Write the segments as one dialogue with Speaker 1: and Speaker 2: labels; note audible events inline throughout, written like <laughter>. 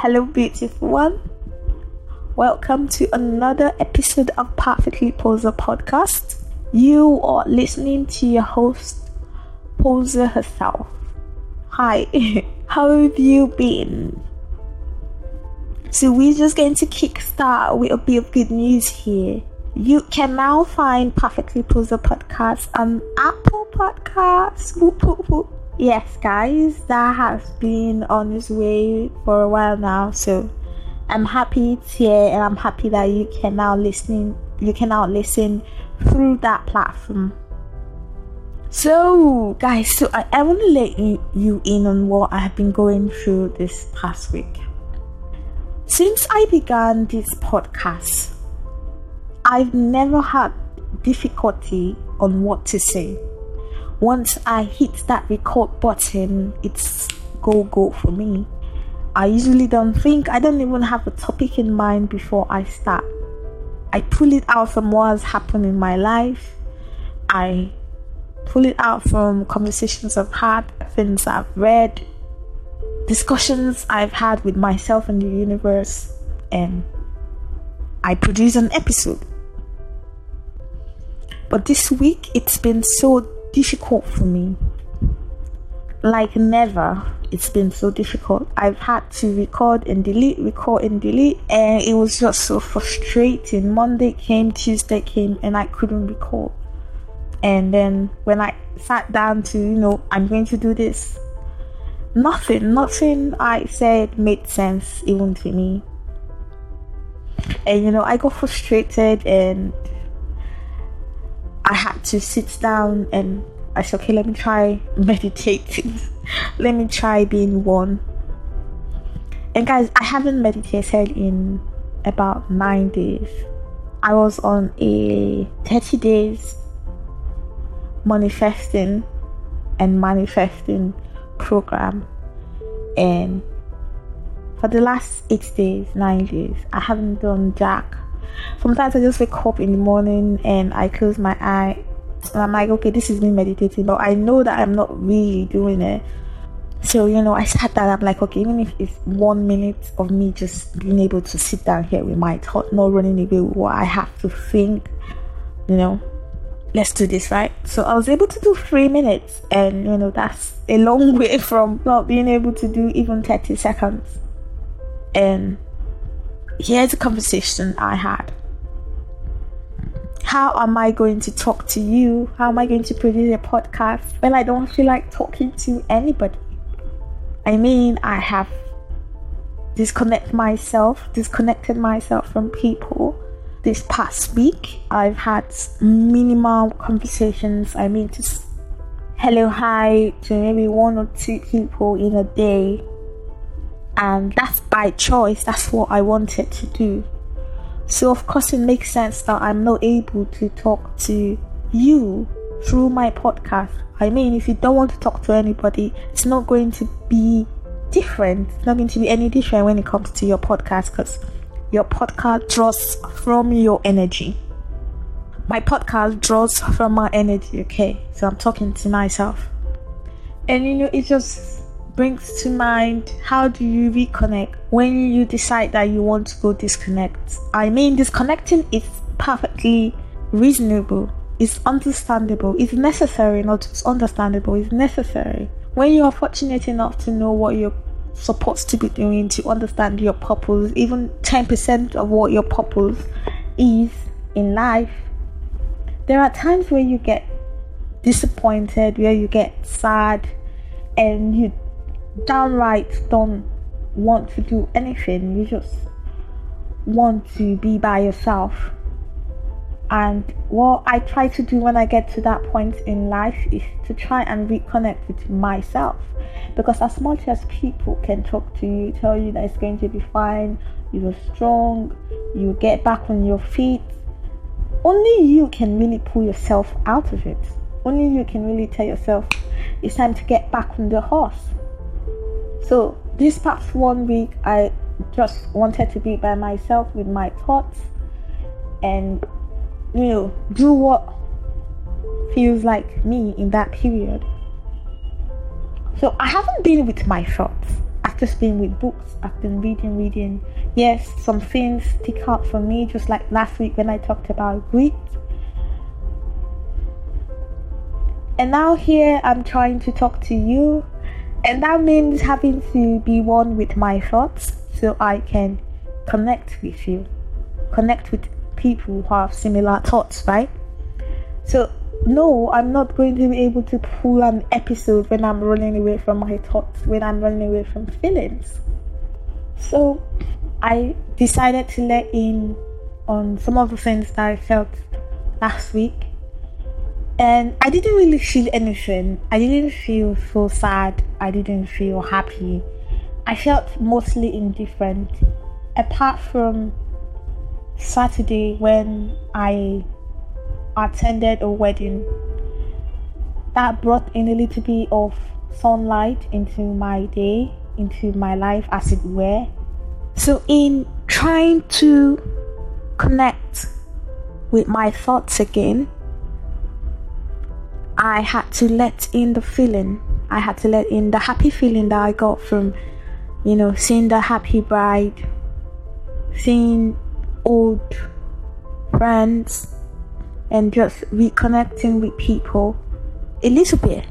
Speaker 1: Hello, beautiful one. Welcome to another episode of Perfectly Posa podcast. You are listening to your host, Posa herself. Hi, <laughs> how have you been? So, we're just going to kickstart with a bit of good news here. You can now find Perfectly Posa podcast on Apple Podcasts. Whoop, whoop, whoop. Yes, guys, that has been on its way for a while now. So I'm happy it's here, and I'm happy that you can now listening. You can now listen through that platform. So, guys, so I, I want to let you, you in on what I have been going through this past week. Since I began this podcast, I've never had difficulty on what to say once I hit that record button, it's go go for me. I usually don't think, I don't even have a topic in mind before I start. I pull it out from what's happened in my life. I pull it out from conversations I've had, things I've read, discussions I've had with myself and the universe, and I produce an episode. But this week it's been so difficult for me. Like never, it's been so difficult. I've had to record and delete, record and delete, and it was just so frustrating. Monday came, Tuesday came, and I couldn't record. And then when I sat down to, you know, I'm going to do this, nothing, nothing I said made sense even to me. And you know, I got frustrated and I had to sit down and I said, okay, let me try meditating. <laughs> let me try being one. And guys, I haven't meditated in about nine days. I was on a 30 days manifesting and manifesting program. And for the last eight days, nine days, I haven't done jack Sometimes I just wake up in the morning and I close my eye and I'm like, okay, this is me meditating, but I know that I'm not really doing it. So, you know, I sat down, I'm like, okay, even if it's one minute of me just being able to sit down here with my thought, not running away with what I have to think, you know, let's do this, right? So I was able to do three minutes, and you know, that's a long <laughs> way from not being able to do even 30 seconds. And here's a conversation I had. How am I going to talk to you? How am I going to produce a podcast when I don't feel like talking to anybody? I mean, I have disconnected myself, disconnected myself from people. This past week, I've had minimal conversations. I mean, just hello, hi to maybe one or two people in a day and that's by choice. That's what i wanted to do. So of course it makes sense that i'm not able to talk to you through my podcast. I mean if you don't want to talk to anybody it's not going to be different. It's not going to be any different when it comes to your podcast because your podcast draws from your energy. My podcast draws from my energy okay? So i'm talking to myself. And you know it just brings to mind how do you reconnect when you decide that you want to go disconnect. I mean, disconnecting is perfectly reasonable, it's understandable, it's necessary, not just understandable, it's necessary. When you are fortunate enough to know what you're supposed to be doing to understand your purpose, even 10% of what your purpose is in life, there are times where you get disappointed, where you get sad, and you downright don't want to do anything. You just want to be by yourself. And what I try to do when I get to that point in life is to try and reconnect with myself. Because as much as people can talk to you, tell you that it's going to be fine, you're strong, you get back on your feet, only you can really pull yourself out of it. Only you can really tell yourself it's time to get back on the horse. So, this past one week, I just wanted to be by myself with my thoughts and, you know, do what feels like me in that period. So, I haven't been with my thoughts I've just been with books. I've been reading, reading. Yes, some things stick out for me, just like last week when I talked about grit. And now here I'm trying to talk to you, and that means having to be one with my thoughts so I can connect with you, connect with people who have similar thoughts, right? So no, I'm not going to be able to pull an episode when I'm running away from my thoughts, when I'm running away from feelings. So I decided to let in on some of the things that I felt last week. And I didn't really feel anything. I didn't feel so sad. I didn't feel happy. I felt mostly indifferent, apart from Saturday when I attended a wedding that brought in a little bit of sunlight into my day, into my life, as it were. So, in trying to connect with my thoughts again, I had to let in the feeling. I had to let in the happy feeling that I got from, you know, seeing the happy bride, seeing old friends, and just reconnecting with people a little bit.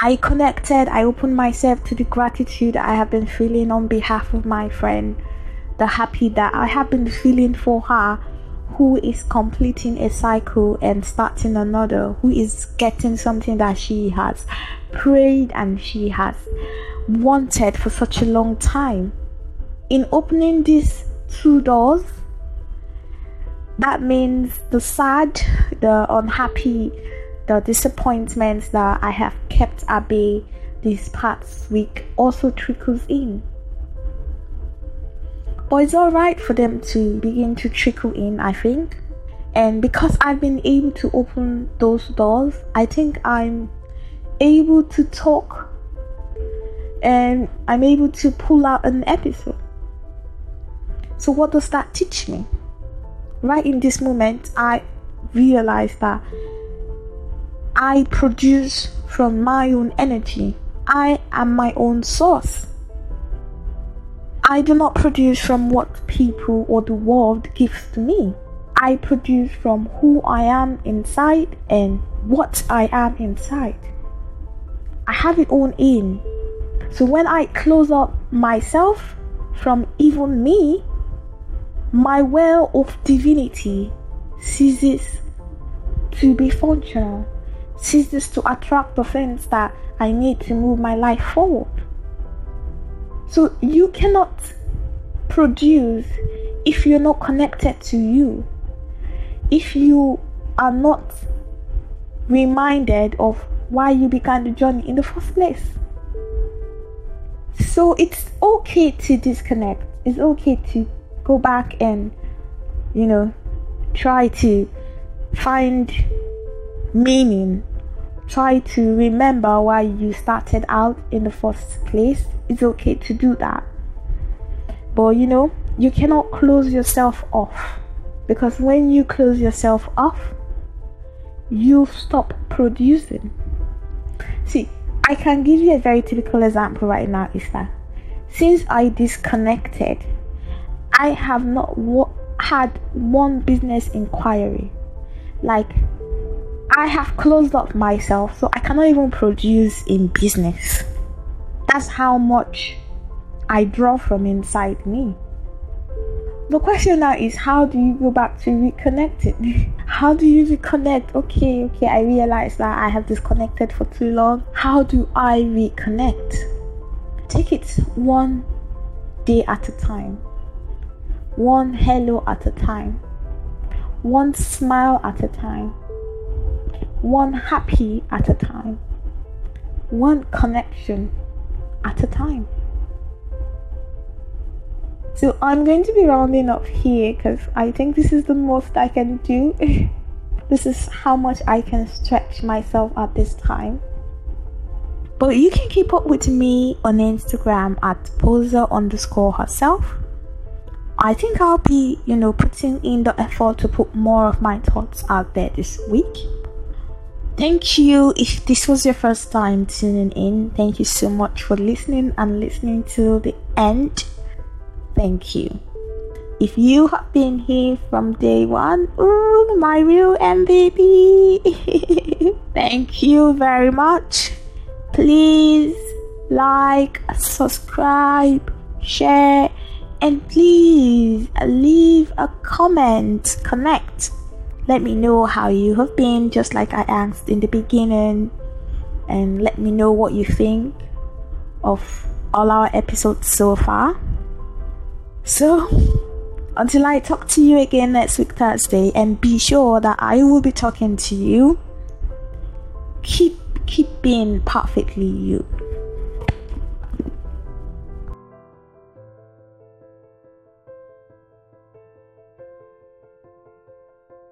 Speaker 1: I connected, I opened myself to the gratitude I have been feeling on behalf of my friend, the happy that I have been feeling for her who is completing a cycle and starting another, who is getting something that she has prayed and she has wanted for such a long time. In opening these two doors, that means the sad, the unhappy, the disappointments that I have kept at bay this past week also trickles in. But it's alright for them to begin to trickle in, I think. And because I've been able to open those doors, I think I'm able to talk and I'm able to pull out an episode. So, what does that teach me? right in this moment, I realize that I produce from my own energy. I am my own source. I do not produce from what people or the world gives to me. I produce from who I am inside and what I am inside. I have it all in. So when I close up myself from even me, my well of divinity ceases to be functional, ceases to attract the things that I need to move my life forward. So you cannot produce if you're not connected to you, if you are not reminded of why you began the journey in the first place. So it's okay to disconnect, it's okay to go back and you know try to find meaning try to remember why you started out in the first place. It's okay to do that. But you know you cannot close yourself off. Because when you close yourself off you stop producing. See i can give you a very typical example right now is that since i disconnected I have not had one business inquiry. Like, I have closed up myself, so I cannot even produce in business. That's how much I draw from inside me. The question now is how do you go back to reconnect it? <laughs> How do you reconnect? Okay, okay, I realize that I have disconnected for too long. How do I reconnect? Take it one day at a time one hello at a time, one smile at a time, one happy at a time, one connection at a time. So I'm going to be rounding up here because I think this is the most I can do. <laughs> this is how much I can stretch myself at this time. But you can keep up with me on Instagram at posa underscore herself I think I'll be, you know, putting in the effort to put more of my thoughts out there this week. Thank you if this was your first time tuning in. Thank you so much for listening and listening to the end. Thank you. If you have been here from day one ooh my real mvp <laughs> thank you very much. Please like subscribe share and please leave a comment. Connect let me know how you have been, just like I asked in the beginning, and let me know what you think of all our episodes so far. So, until I talk to you again next week, Thursday, and be sure that I will be talking to you, keep keep being perfectly you.